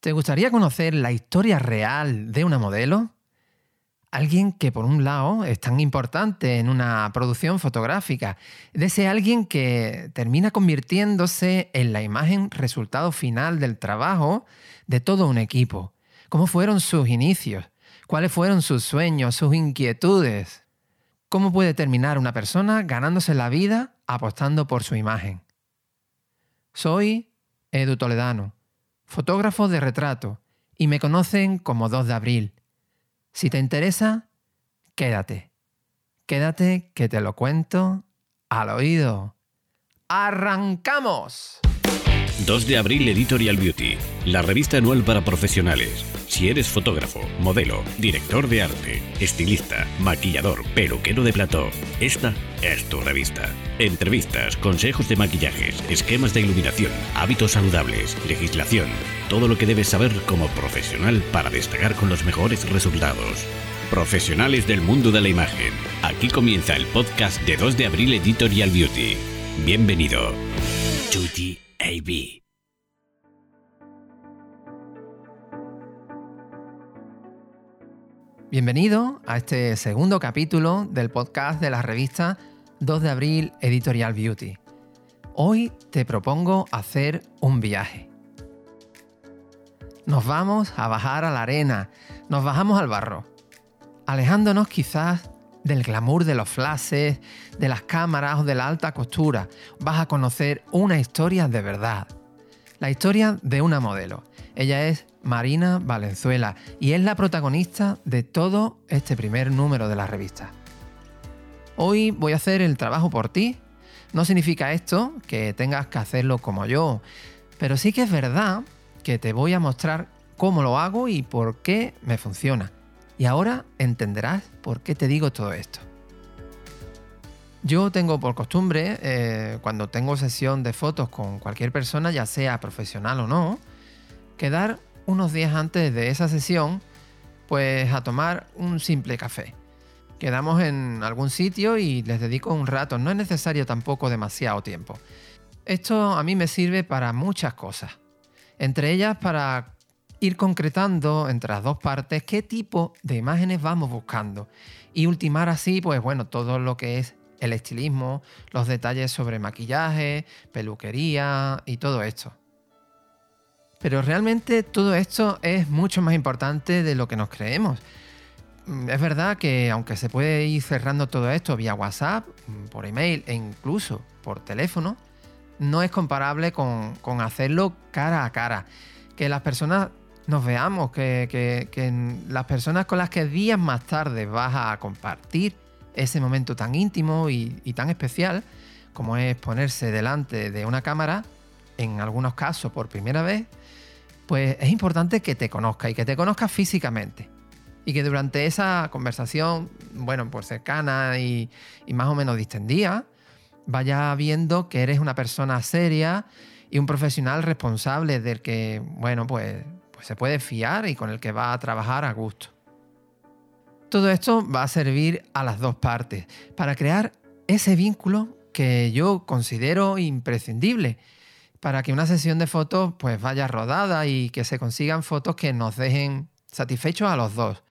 ¿Te gustaría conocer la historia real de una modelo? Alguien que por un lado es tan importante en una producción fotográfica, de ese alguien que termina convirtiéndose en la imagen resultado final del trabajo de todo un equipo. ¿Cómo fueron sus inicios? ¿Cuáles fueron sus sueños, sus inquietudes? ¿Cómo puede terminar una persona ganándose la vida apostando por su imagen? Soy Edu Toledano fotógrafo de retrato, y me conocen como 2 de abril. Si te interesa, quédate. Quédate que te lo cuento al oído. ¡Arrancamos! 2 de abril Editorial Beauty, la revista anual para profesionales. Si eres fotógrafo, modelo, director de arte, estilista, maquillador, peluquero de plató, esta es tu revista. Entrevistas, consejos de maquillajes, esquemas de iluminación, hábitos saludables, legislación, todo lo que debes saber como profesional para destacar con los mejores resultados. Profesionales del mundo de la imagen. Aquí comienza el podcast de 2 de abril Editorial Beauty. Bienvenido. Judy Bienvenido a este segundo capítulo del podcast de la revista 2 de abril Editorial Beauty. Hoy te propongo hacer un viaje. Nos vamos a bajar a la arena, nos bajamos al barro, alejándonos quizás del glamour de los flashes, de las cámaras o de la alta costura. Vas a conocer una historia de verdad. La historia de una modelo. Ella es Marina Valenzuela y es la protagonista de todo este primer número de la revista. Hoy voy a hacer el trabajo por ti. No significa esto que tengas que hacerlo como yo, pero sí que es verdad que te voy a mostrar cómo lo hago y por qué me funciona. Y ahora entenderás por qué te digo todo esto. Yo tengo por costumbre, eh, cuando tengo sesión de fotos con cualquier persona, ya sea profesional o no, quedar unos días antes de esa sesión, pues a tomar un simple café. Quedamos en algún sitio y les dedico un rato, no es necesario tampoco demasiado tiempo. Esto a mí me sirve para muchas cosas, entre ellas para ir concretando entre las dos partes qué tipo de imágenes vamos buscando y ultimar así, pues bueno, todo lo que es el estilismo, los detalles sobre maquillaje, peluquería y todo esto. Pero realmente todo esto es mucho más importante de lo que nos creemos. Mm, es verdad que aunque se puede ir cerrando todo esto vía WhatsApp, mm, por email e incluso por teléfono, no es comparable con, hacerlo cara a cara. Que las personas nos veamos, que, las personas con las que días más tarde vas a compartir ese momento tan íntimo y, y tan especial como es ponerse delante de una cámara, en algunos casos por primera vez, pues es importante que te conozca y que te conozca físicamente. Y que durante esa conversación, bueno, pues cercana y, más o menos distendida, vaya viendo que eres una persona seria y un profesional responsable del que, bueno, pues, pues se puede fiar y con el que va a trabajar a gusto. Todo esto va a servir a las dos partes para crear ese vínculo que yo considero imprescindible para que una sesión de fotos pues vaya rodada y que se consigan fotos que nos dejen satisfechos a los dos.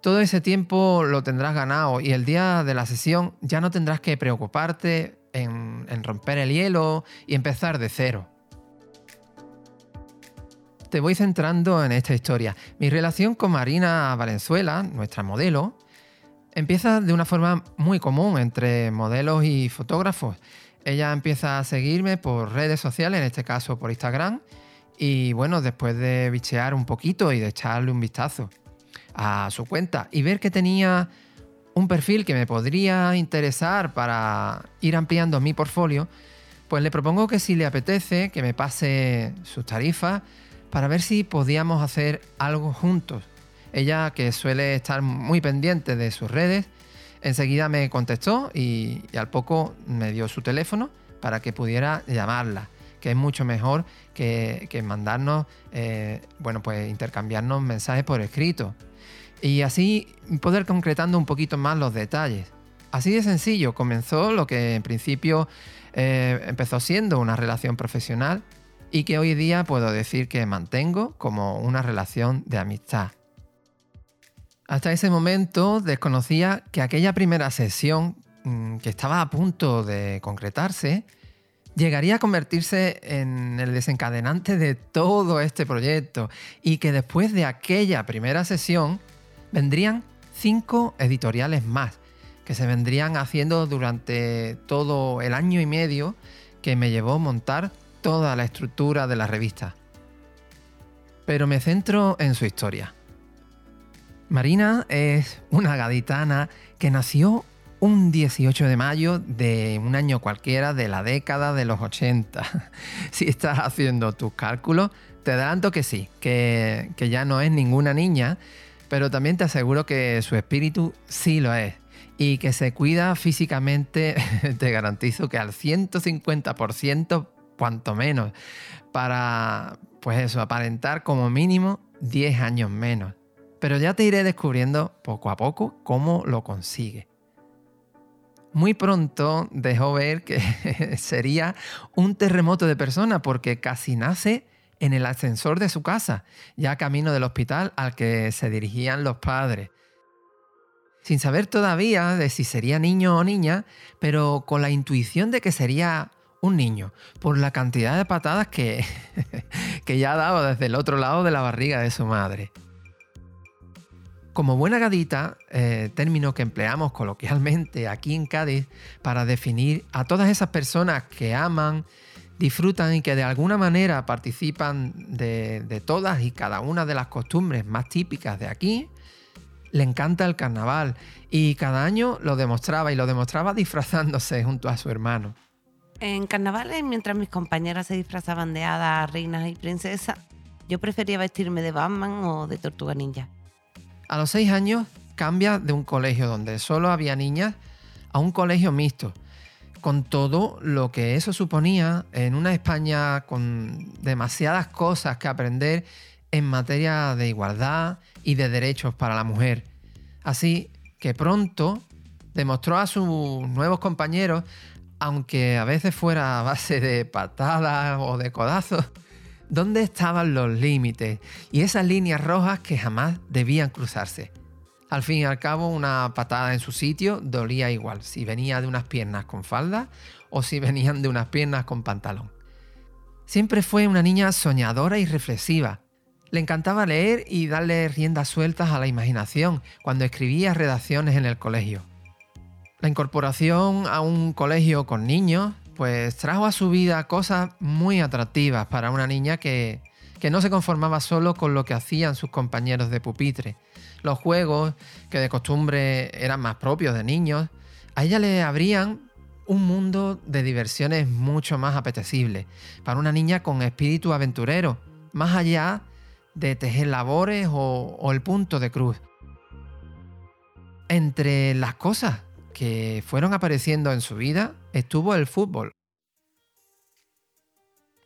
Todo ese tiempo lo tendrás ganado y el día de la sesión ya no tendrás que preocuparte en, en romper el hielo y empezar de cero. Te voy centrando en esta historia. Mi relación con Marina Valenzuela, nuestra modelo, empieza de una forma muy común entre modelos y fotógrafos. Ella empieza a seguirme por redes sociales, en este caso por Instagram, y bueno, después de bichear un poquito y de echarle un vistazo a su cuenta y ver que tenía un perfil que me podría interesar para ir ampliando mi portfolio, pues le propongo que si le apetece que me pase sus tarifas para ver si podíamos hacer algo juntos. Ella que suele estar muy pendiente de sus redes, enseguida me contestó y, al poco me dio su teléfono para que pudiera llamarla, que es mucho mejor que, mandarnos, eh, bueno, pues intercambiarnos mensajes por escrito. Y así poder concretando un poquito más los detalles. Así de sencillo, comenzó lo que en principio eh, empezó siendo una relación profesional y que hoy día puedo decir que mantengo como una relación de amistad. Hasta ese momento desconocía que aquella primera sesión mm, que estaba a punto de concretarse llegaría a convertirse en el desencadenante de todo este proyecto y que después de aquella primera sesión vendrían cinco editoriales más que se vendrían haciendo durante todo el año y medio que me llevó montar toda la estructura de la revista. Pero me centro en su historia. Marina es una gaditana que nació un 18 de mayo de un año cualquiera de la década de los 80. si estás haciendo tus cálculos, te adelanto que sí, que, que ya no es ninguna niña, pero también te aseguro que su espíritu sí lo es y que se cuida físicamente, te garantizo que al 150%, cuanto menos, para, pues eso, aparentar como mínimo 10 años menos. Pero ya te iré descubriendo poco a poco cómo lo consigue. Muy pronto dejó ver que sería un terremoto de persona porque casi nace en el ascensor de su casa, ya camino del hospital al que se dirigían los padres sin saber todavía de si sería niño o niña, pero con la intuición de que sería un niño, por la cantidad de patadas que, que ya daba desde el otro lado de la barriga de su madre. Como buena gadita, eh, término que empleamos coloquialmente aquí en Cádiz para definir a todas esas personas que aman, disfrutan y que de alguna manera participan de todas y cada una de las costumbres más típicas de aquí, le encanta el carnaval y cada año lo demostraba y lo demostraba disfrazándose junto a su hermano. En carnavales, mientras mis compañeras se disfrazaban de hadas, reinas y princesas, yo prefería vestirme de Batman o de Tortuga Ninja. A los seis años cambia de un colegio donde solo había niñas a un colegio mixto, con todo lo que eso suponía en una España con demasiadas cosas que aprender en materia de igualdad y de derechos para la mujer. Así que pronto demostró a sus nuevos compañeros, aunque a veces fuera a base de patadas o de codazos, dónde estaban los límites y esas líneas rojas que jamás debían cruzarse. Al fin y al cabo, una patada en su sitio dolía igual si venía de unas piernas con falda o si venían de unas piernas con pantalón. Siempre fue una niña soñadora y reflexiva, le encantaba leer y darle riendas sueltas a la imaginación cuando escribía redacciones en el colegio. La incorporación a un colegio con niños pues trajo a su vida cosas muy atractivas para una niña que, que no se conformaba solo con lo que hacían sus compañeros de pupitre. Los juegos, que de costumbre eran más propios de niños, a ella le abrían un mundo de diversiones mucho más apetecible para una niña con espíritu aventurero, más allá de tejer labores o, el punto de cruz. Entre las cosas que fueron apareciendo en su vida estuvo el fútbol.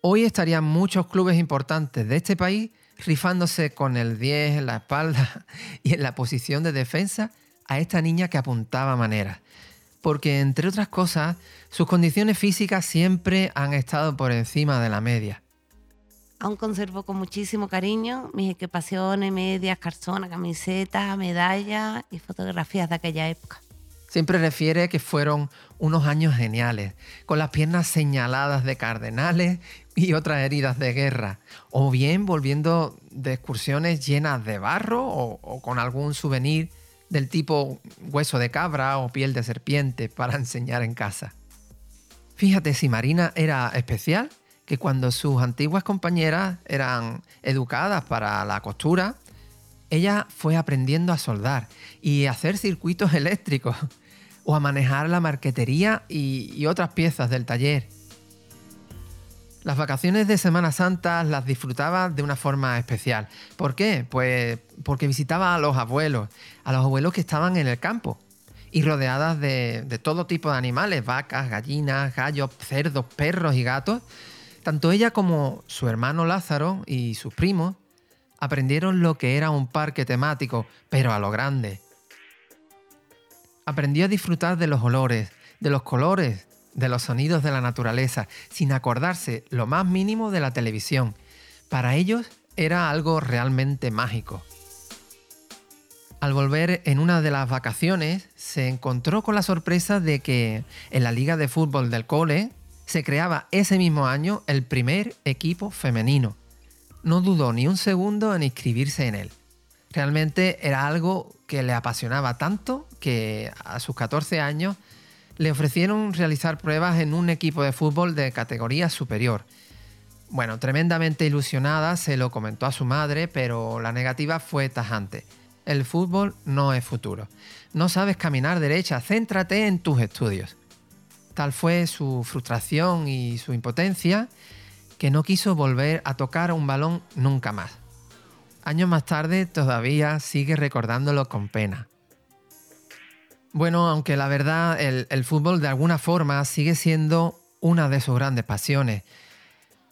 Hoy estarían muchos clubes importantes de este país rifándose con el 10 en la espalda y en la posición de defensa a esta niña que apuntaba maneras. Porque, entre otras cosas, sus condiciones físicas siempre han estado por encima de la media. Aún conservo con muchísimo cariño mis equipaciones, medias, calzonas, camisetas, medallas y fotografías de aquella época. Siempre refiere que fueron unos años geniales, con las piernas señaladas de cardenales y otras heridas de guerra, o bien volviendo de excursiones llenas de barro o, con algún souvenir del tipo hueso de cabra o piel de serpiente para enseñar en casa. Fíjate si Marina era especial que cuando sus antiguas compañeras eran educadas para la costura, ella fue aprendiendo a soldar y hacer circuitos eléctricos o a manejar la marquetería y, otras piezas del taller. Las vacaciones de Semana Santa las disfrutaba de una forma especial. ¿Por qué? Pues porque visitaba a los abuelos, a los abuelos que estaban en el campo y rodeadas de, de todo tipo de animales, vacas, gallinas, gallos, cerdos, perros y gatos tanto ella como su hermano Lázaro y sus primos aprendieron lo que era un parque temático, pero a lo grande. Aprendió a disfrutar de los olores, de los colores, de los sonidos de la naturaleza, sin acordarse lo más mínimo de la televisión. Para ellos era algo realmente mágico. Al volver en una de las vacaciones, se encontró con la sorpresa de que en la liga de fútbol del cole se creaba ese mismo año el primer equipo femenino. No dudó ni un segundo en inscribirse en él. Realmente era algo que le apasionaba tanto que a sus 14 años le ofrecieron realizar pruebas en un equipo de fútbol de categoría superior. Bueno, tremendamente ilusionada se lo comentó a su madre, pero la negativa fue tajante. El fútbol no es futuro. No sabes caminar derecha, céntrate en tus estudios. Tal fue su frustración y su impotencia que no quiso volver a tocar un balón nunca más. Años más tarde todavía sigue recordándolo con pena. Bueno, aunque la verdad el, fútbol de alguna forma sigue siendo una de sus grandes pasiones.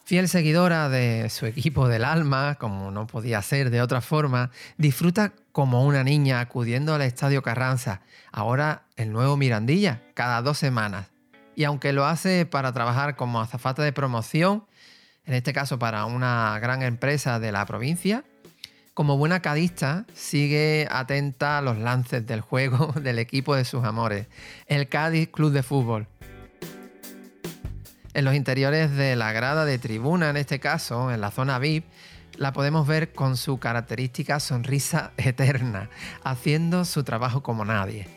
Fiel seguidora de su equipo del alma, como no podía ser de otra forma, disfruta como una niña acudiendo al Estadio Carranza, ahora el nuevo Mirandilla, cada dos semanas. Y aunque lo hace para trabajar como azafata de promoción, en este caso para una gran empresa de la provincia, como buena cadista, sigue atenta a los lances del juego del equipo de sus amores, el Cádiz Club de Fútbol. En los interiores de la grada de tribuna, en este caso, en la zona VIP, la podemos ver con su característica sonrisa eterna, haciendo su trabajo como nadie.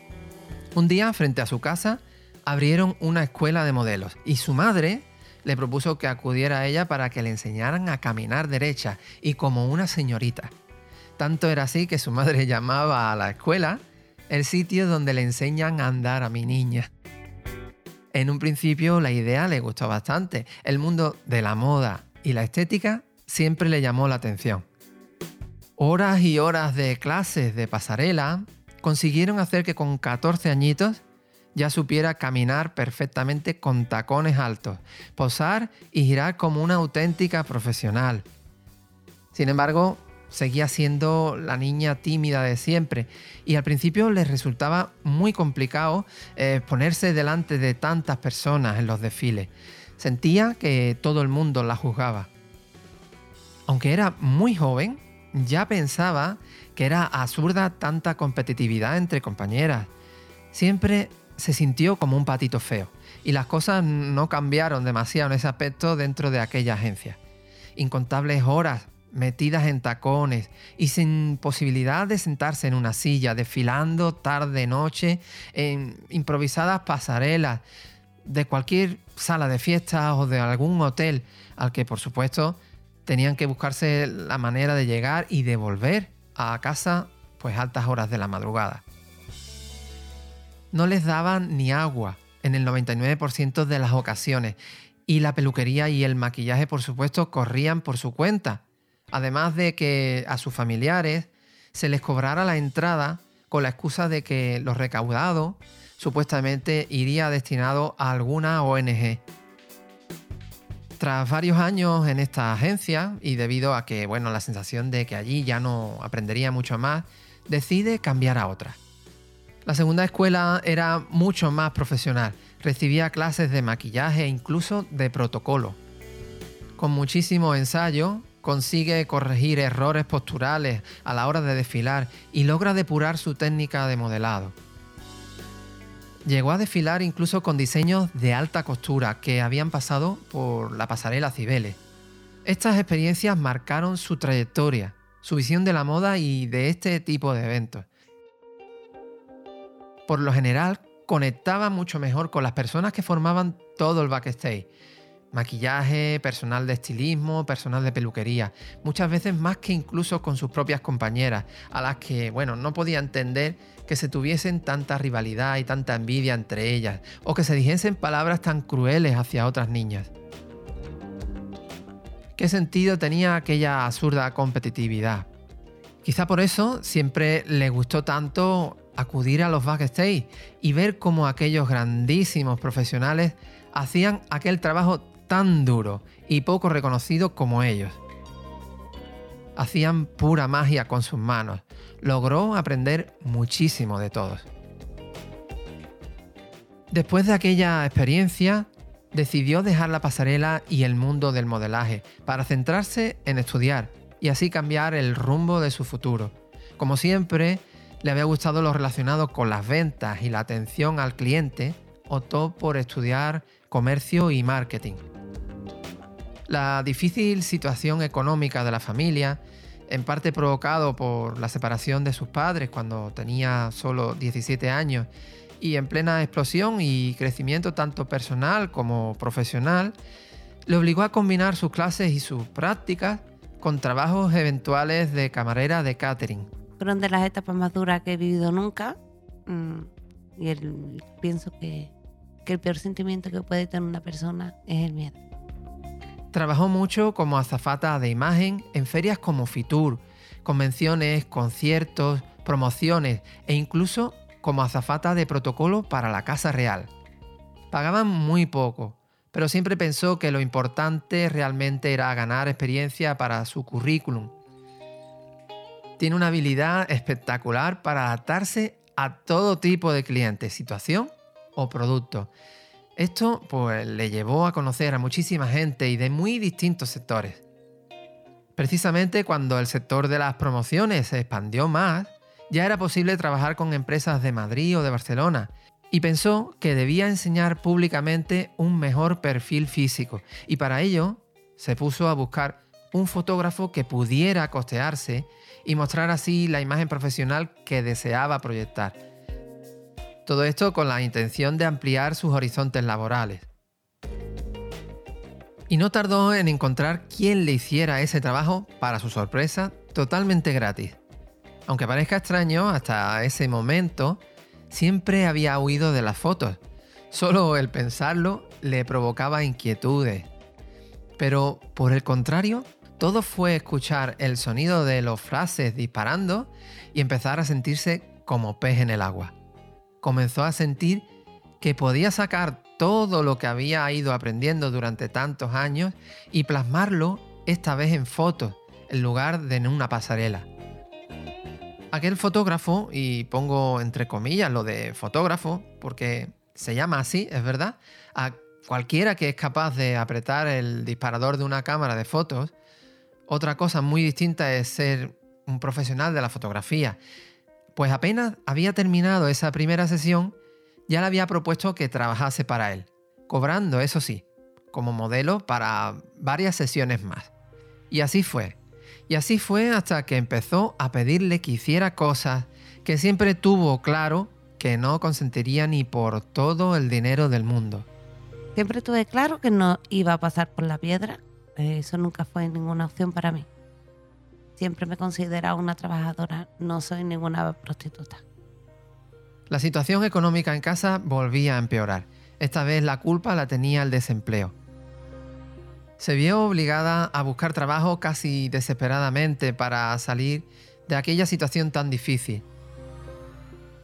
Un día, frente a su casa, abrieron una escuela de modelos y su madre le propuso que acudiera a ella para que le enseñaran a caminar derecha y como una señorita. Tanto era así que su madre llamaba a la escuela el sitio donde le enseñan a andar a mi niña. En un principio la idea le gustó bastante. El mundo de la moda y la estética siempre le llamó la atención. Horas y horas de clases de pasarela consiguieron hacer que con 14 añitos ya supiera caminar perfectamente con tacones altos, posar y girar como una auténtica profesional. Sin embargo, seguía siendo la niña tímida de siempre y al principio le resultaba muy complicado eh, ponerse delante de tantas personas en los desfiles. Sentía que todo el mundo la juzgaba. Aunque era muy joven, ya pensaba que era absurda tanta competitividad entre compañeras. Siempre se sintió como un patito feo y las cosas no cambiaron demasiado en ese aspecto dentro de aquella agencia. Incontables horas metidas en tacones y sin posibilidad de sentarse en una silla, desfilando tarde, noche, en improvisadas pasarelas de cualquier sala de fiestas o de algún hotel al que por supuesto tenían que buscarse la manera de llegar y de volver a casa pues altas horas de la madrugada. No les daban ni agua en el 99% de las ocasiones y la peluquería y el maquillaje por supuesto corrían por su cuenta Además de que a sus familiares se les cobrara la entrada con la excusa de que lo recaudado supuestamente iría destinado a alguna ONG. Tras varios años en esta agencia y debido a que, bueno, la sensación de que allí ya no aprendería mucho más, decide cambiar a otra. La segunda escuela era mucho más profesional, recibía clases de maquillaje e incluso de protocolo. Con muchísimo ensayo, consigue corregir errores posturales a la hora de desfilar y logra depurar su técnica de modelado. Llegó a desfilar incluso con diseños de alta costura que habían pasado por la pasarela Cibeles. Estas experiencias marcaron su trayectoria, su visión de la moda y de este tipo de eventos. Por lo general, conectaba mucho mejor con las personas que formaban todo el backstage Maquillaje, personal de estilismo, personal de peluquería, muchas veces más que incluso con sus propias compañeras, a las que, bueno, no podía entender que se tuviesen tanta rivalidad y tanta envidia entre ellas, o que se dijesen palabras tan crueles hacia otras niñas. ¿Qué sentido tenía aquella absurda competitividad? Quizá por eso siempre le gustó tanto acudir a los backstage y ver cómo aquellos grandísimos profesionales hacían aquel trabajo tan duro y poco reconocido como ellos. Hacían pura magia con sus manos. Logró aprender muchísimo de todos. Después de aquella experiencia, decidió dejar la pasarela y el mundo del modelaje para centrarse en estudiar y así cambiar el rumbo de su futuro. Como siempre, le había gustado lo relacionado con las ventas y la atención al cliente, optó por estudiar comercio y marketing. La difícil situación económica de la familia, en parte provocado por la separación de sus padres cuando tenía solo 17 años y en plena explosión y crecimiento tanto personal como profesional, le obligó a combinar sus clases y sus prácticas con trabajos eventuales de camarera de catering. Fueron de las etapas más duras que he vivido nunca mm, y pienso que, que el peor sentimiento que puede tener una persona es el miedo. Trabajó mucho como azafata de imagen en ferias como Fitur, convenciones, conciertos, promociones e incluso como azafata de protocolo para la Casa Real. Pagaban muy poco, pero siempre pensó que lo importante realmente era ganar experiencia para su currículum. Tiene una habilidad espectacular para adaptarse a todo tipo de clientes, situación o producto. Esto pues le llevó a conocer a muchísima gente y de muy distintos sectores. Precisamente cuando el sector de las promociones se expandió más, ya era posible trabajar con empresas de Madrid o de Barcelona y pensó que debía enseñar públicamente un mejor perfil físico y para ello se puso a buscar un fotógrafo que pudiera costearse y mostrar así la imagen profesional que deseaba proyectar. Todo esto con la intención de ampliar sus horizontes laborales. Y no tardó en encontrar quien le hiciera ese trabajo, para su sorpresa, totalmente gratis. Aunque parezca extraño, hasta ese momento siempre había huido de las fotos. Solo el pensarlo le provocaba inquietudes. Pero por el contrario, todo fue escuchar el sonido de los frases disparando y empezar a sentirse como pez en el agua. Comenzó a sentir que podía sacar todo lo que había ido aprendiendo durante tantos años y plasmarlo esta vez en fotos, en lugar de en una pasarela. Aquel fotógrafo, y pongo entre comillas lo de fotógrafo, porque se llama así, es verdad, a cualquiera que es capaz de apretar el disparador de una cámara de fotos, otra cosa muy distinta es ser un profesional de la fotografía. Pues apenas había terminado esa primera sesión, ya le había propuesto que trabajase para él, cobrando, eso sí, como modelo para varias sesiones más. Y así fue. Y así fue hasta que empezó a pedirle que hiciera cosas que siempre tuvo claro que no consentiría ni por todo el dinero del mundo. Siempre tuve claro que no iba a pasar por la piedra. Eso nunca fue ninguna opción para mí. Siempre me he considerado una trabajadora, no soy ninguna prostituta. La situación económica en casa volvía a empeorar. Esta vez la culpa la tenía el desempleo se vio obligada a buscar trabajo casi desesperadamente para salir de aquella situación tan difícil.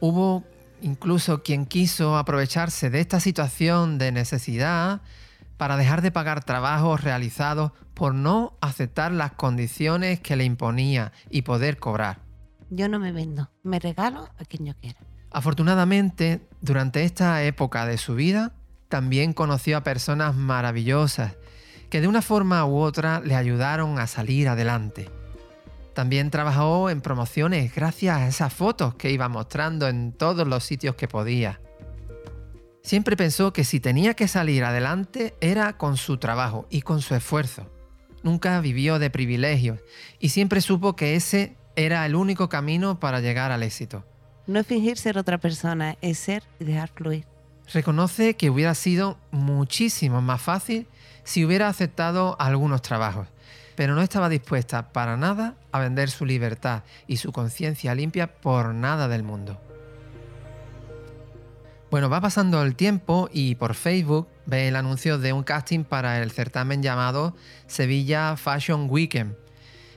Hubo incluso quien quiso aprovecharse de esta situación de necesidad para dejar de pagar trabajos realizados por no aceptar las condiciones que le imponía y poder cobrar. Yo no me vendo, me regalo a quien yo quiera. Afortunadamente, durante esta época de su vida, también conoció a personas maravillosas que de una forma u otra le ayudaron a salir adelante. También trabajó en promociones gracias a esas fotos que iba mostrando en todos los sitios que podía. Siempre pensó que si tenía que salir adelante era con su trabajo y con su esfuerzo. Nunca vivió de privilegios y siempre supo que ese era el único camino para llegar al éxito. No es fingir ser otra persona, es ser y dejar fluir. Reconoce que hubiera sido muchísimo más fácil si hubiera aceptado algunos trabajos, pero no estaba dispuesta para nada a vender su libertad y su conciencia limpia por nada del mundo. Bueno, va pasando el tiempo y por Facebook ve el anuncio de un casting para el certamen llamado Sevilla Fashion Weekend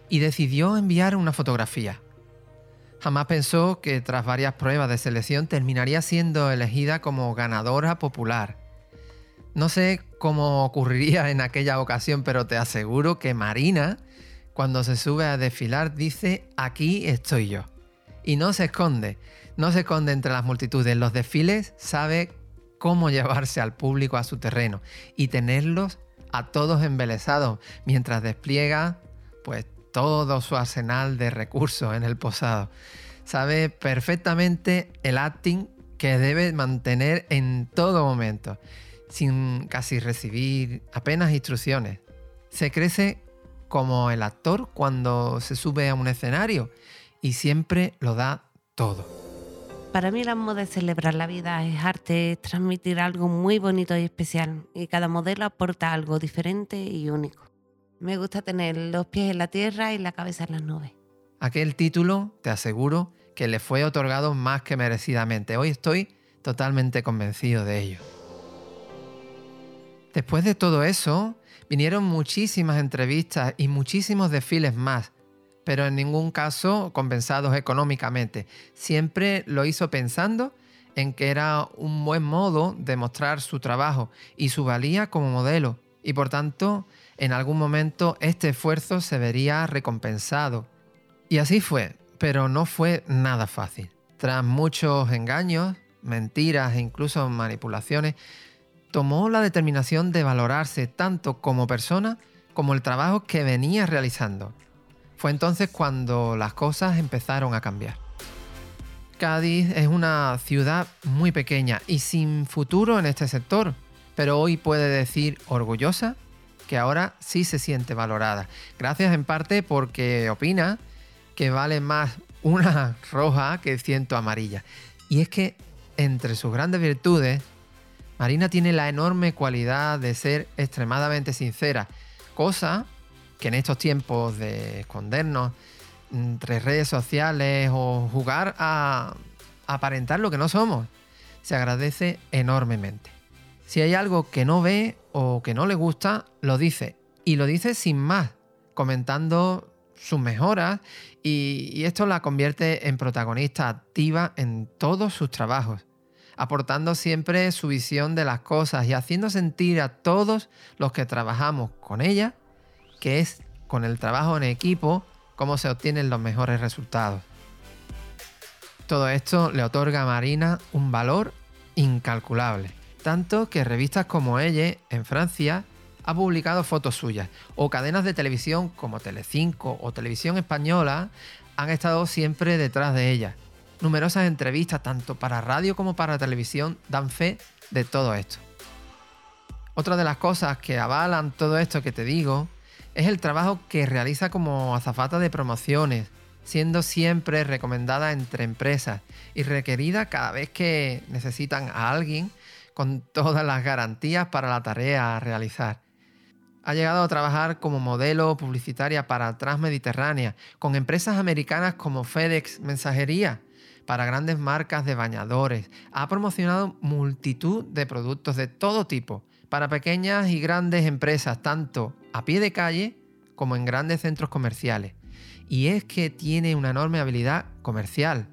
y decidió enviar una fotografía. Jamás pensó que tras varias pruebas de selección terminaría siendo elegida como ganadora popular. No sé cómo ocurriría en aquella ocasión, pero te aseguro que Marina, cuando se sube a desfilar, dice, aquí estoy yo. Y no se esconde, no se esconde entre las multitudes. Los desfiles sabe cómo llevarse al público a su terreno y tenerlos a todos embelesados mientras despliega pues todo su arsenal de recursos en el posado. Sabe perfectamente el acting que debe mantener en todo momento, sin casi recibir apenas instrucciones. Se crece como el actor cuando se sube a un escenario y siempre lo da todo. Para mí la moda es celebrar la vida, es arte, es transmitir algo muy bonito y especial y cada modelo aporta algo diferente y único. Me gusta tener los pies en la tierra y la cabeza en las nubes. Aquel título, te aseguro, que le fue otorgado más que merecidamente. Hoy estoy totalmente convencido de ello. Después de todo eso, vinieron muchísimas entrevistas y muchísimos desfiles más, pero en ningún caso compensados económicamente. Siempre lo hizo pensando en que era un buen modo de mostrar su trabajo y su valía como modelo, y por tanto, en algún momento este esfuerzo se vería recompensado. Y así fue, pero no fue nada fácil. Tras muchos engaños, mentiras e incluso manipulaciones, tomó la determinación de valorarse tanto como persona como el trabajo que venía realizando. Fue entonces cuando las cosas empezaron a cambiar. Cádiz es una ciudad muy pequeña y sin futuro en este sector, pero hoy puede decir orgullosa que ahora sí se siente valorada. Gracias en parte porque opina que vale más una roja que ciento amarilla. Y es que entre sus grandes virtudes, Marina tiene la enorme cualidad de ser extremadamente sincera, cosa que en estos tiempos de escondernos entre redes sociales o jugar a aparentar lo que no somos, se agradece enormemente. Si hay algo que no ve o que no le gusta, lo dice. Y lo dice sin más, comentando sus mejoras y, y esto la convierte en protagonista activa en todos sus trabajos aportando siempre su visión de las cosas y haciendo sentir a todos los que trabajamos con ella que es con el trabajo en equipo cómo se obtienen los mejores resultados. Todo esto le otorga a Marina un valor incalculable, tanto que revistas como ella en Francia ha publicado fotos suyas, o cadenas de televisión como Telecinco o Televisión Española han estado siempre detrás de ella, Numerosas entrevistas, tanto para radio como para televisión, dan fe de todo esto. Otra de las cosas que avalan todo esto que te digo es el trabajo que realiza como azafata de promociones, siendo siempre recomendada entre empresas y requerida cada vez que necesitan a alguien con todas las garantías para la tarea a realizar. Ha llegado a trabajar como modelo publicitaria para Transmediterránea, con empresas americanas como FedEx Mensajería, para grandes marcas de bañadores. Ha promocionado multitud de productos de todo tipo para pequeñas y grandes empresas, tanto a pie de calle como en grandes centros comerciales. Y es que tiene una enorme habilidad comercial.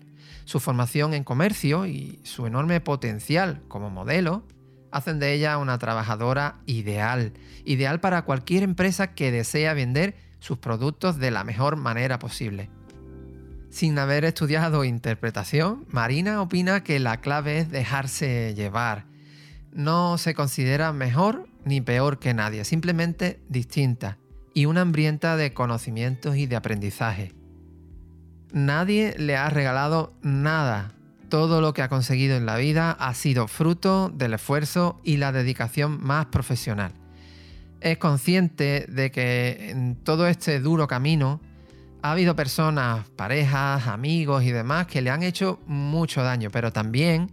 Su formación en comercio y su enorme potencial como modelo hacen de ella una trabajadora ideal, ideal para cualquier empresa que desea vender sus productos de la mejor manera posible. Sin haber estudiado interpretación, Marina opina que la clave es dejarse llevar. No se considera mejor ni peor que nadie, simplemente distinta y una hambrienta de conocimientos y de aprendizaje. Nadie le ha regalado nada. Todo lo que ha conseguido en la vida ha sido fruto del esfuerzo y la dedicación más profesional. Es consciente de que en todo este duro camino ha habido personas, parejas, amigos y demás que le han hecho mucho daño, pero también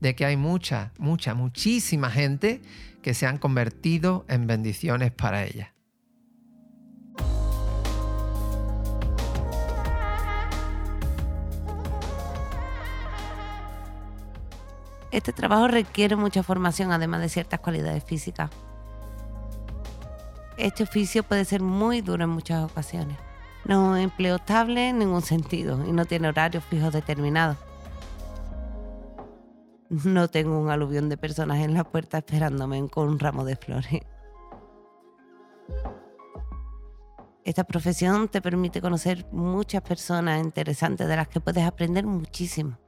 de que hay mucha, mucha, muchísima gente que se han convertido en bendiciones para ella. Este trabajo requiere mucha formación, además de ciertas cualidades físicas. Este oficio puede ser muy duro en muchas ocasiones. No empleo estable en ningún sentido y no tiene horarios fijos determinados. No tengo un aluvión de personas en la puerta esperándome con un ramo de flores. Esta profesión te permite conocer muchas personas interesantes de las que puedes aprender muchísimo.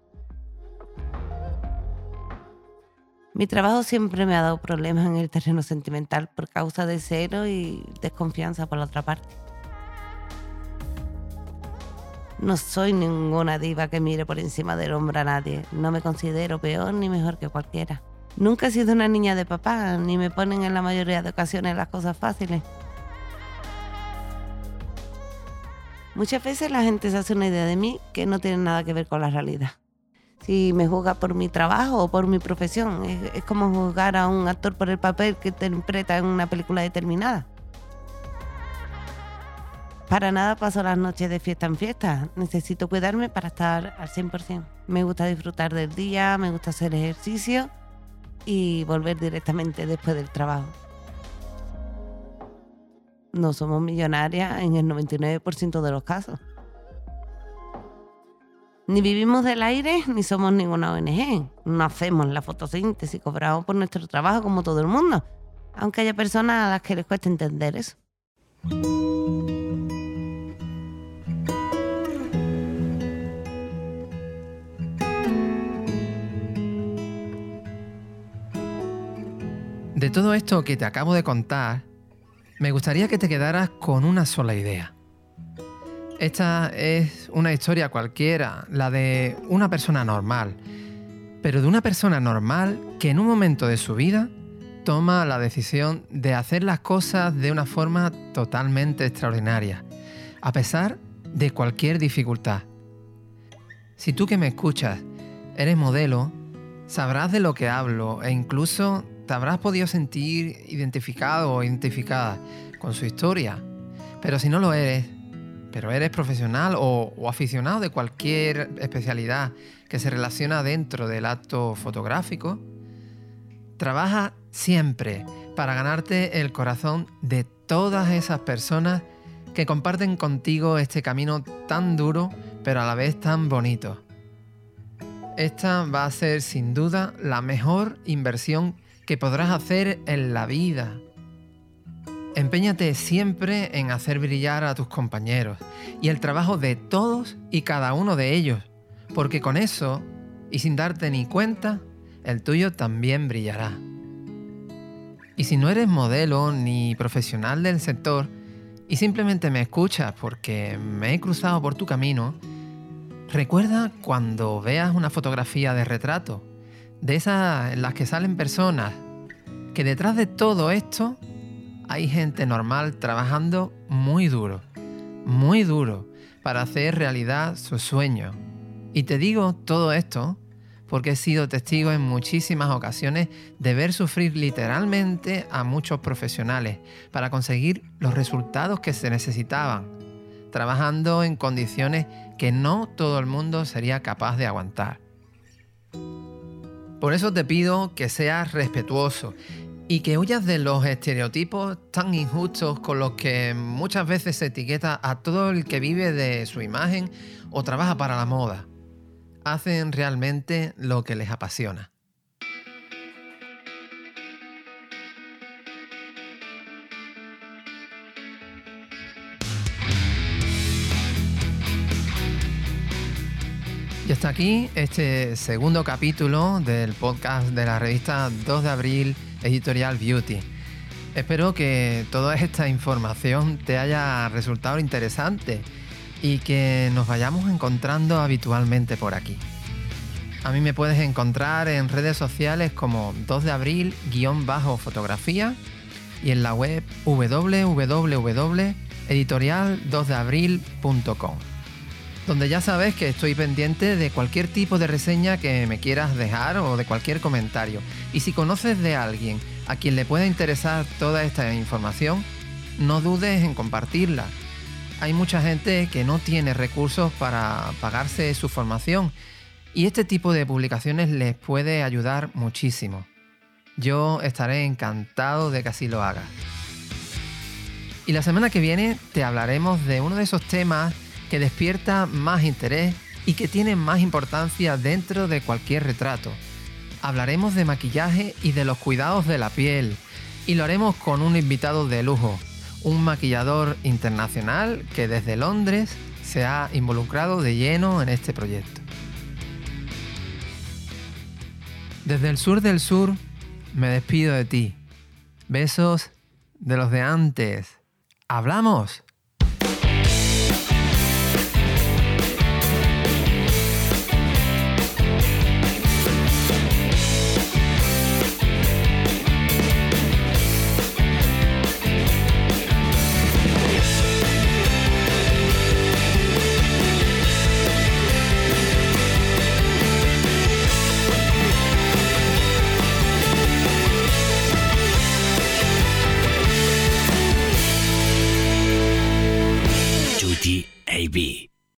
Mi trabajo siempre me ha dado problemas en el terreno sentimental por causa de cero y desconfianza por la otra parte. No soy ninguna diva que mire por encima del hombro a nadie. No me considero peor ni mejor que cualquiera. Nunca he sido una niña de papá, ni me ponen en la mayoría de ocasiones las cosas fáciles. Muchas veces la gente se hace una idea de mí que no tiene nada que ver con la realidad. Si me juzga por mi trabajo o por mi profesión, es, como juzgar a un actor por el papel que interpreta en una película determinada. Para nada paso las noches de fiesta en fiesta. Necesito cuidarme para estar al 100%. Me gusta disfrutar del día, me gusta hacer ejercicio y volver directamente después del trabajo. No somos millonarias en el 99% de los casos. Ni vivimos del aire ni somos ninguna ONG. No hacemos la fotosíntesis, cobramos por nuestro trabajo como todo el mundo. Aunque haya personas a las que les cuesta entender eso. De todo esto que te acabo de contar, me gustaría que te quedaras con una sola idea. Esta es una historia cualquiera, la de una persona normal, pero de una persona normal que en un momento de su vida toma la decisión de hacer las cosas de una forma totalmente extraordinaria, a pesar de cualquier dificultad. Si tú que me escuchas eres modelo, sabrás de lo que hablo e incluso te habrás podido sentir identificado o identificada con su historia. Pero si no lo eres, pero eres profesional o, aficionado de cualquier especialidad que se relaciona dentro del acto fotográfico, trabaja siempre para ganarte el corazón de todas esas personas que comparten contigo este camino tan duro, pero a la vez tan bonito. Esta va a ser sin duda la mejor inversión que podrás hacer en la vida. Empeñate siempre en hacer brillar a tus compañeros y el trabajo de todos y cada uno de ellos, porque con eso, y sin darte ni cuenta, el tuyo también brillará. Y si no eres modelo ni profesional del sector y simplemente me escuchas porque me he cruzado por tu camino, recuerda cuando veas una fotografía de retrato de esas en las que salen personas, que detrás de todo esto hay gente normal trabajando muy duro, muy duro, para hacer realidad su sueño. Y te digo todo esto porque he sido testigo en muchísimas ocasiones de ver sufrir literalmente a muchos profesionales para conseguir los resultados que se necesitaban, trabajando en condiciones que no todo el mundo sería capaz de aguantar. Por eso te pido que seas respetuoso y que huyas de los estereotipos tan injustos con los que muchas veces se etiqueta a todo el que vive de su imagen o trabaja para la moda. Hacen realmente lo que les apasiona. Y hasta aquí este segundo capítulo del podcast de la revista 2 de abril Editorial Beauty. Espero que toda esta información te haya resultado interesante y que nos vayamos encontrando habitualmente por aquí. A mí me puedes encontrar en redes sociales como 2 de abril-fotografía y en la web www.editorial2deabril.com donde ya sabes que estoy pendiente de cualquier tipo de reseña que me quieras dejar o de cualquier comentario. Y si conoces de alguien a quien le pueda interesar toda esta información, no dudes en compartirla. Hay mucha gente que no tiene recursos para pagarse su formación y este tipo de publicaciones les puede ayudar muchísimo. Yo estaré encantado de que así lo hagas. Y la semana que viene te hablaremos de uno de esos temas que despierta más interés y que tiene más importancia dentro de cualquier retrato. Hablaremos de maquillaje y de los cuidados de la piel y lo haremos con un invitado de lujo, un maquillador internacional que desde Londres se ha involucrado de lleno en este proyecto. Desde el sur del sur me despido de ti. Besos de los de antes. ¡Hablamos!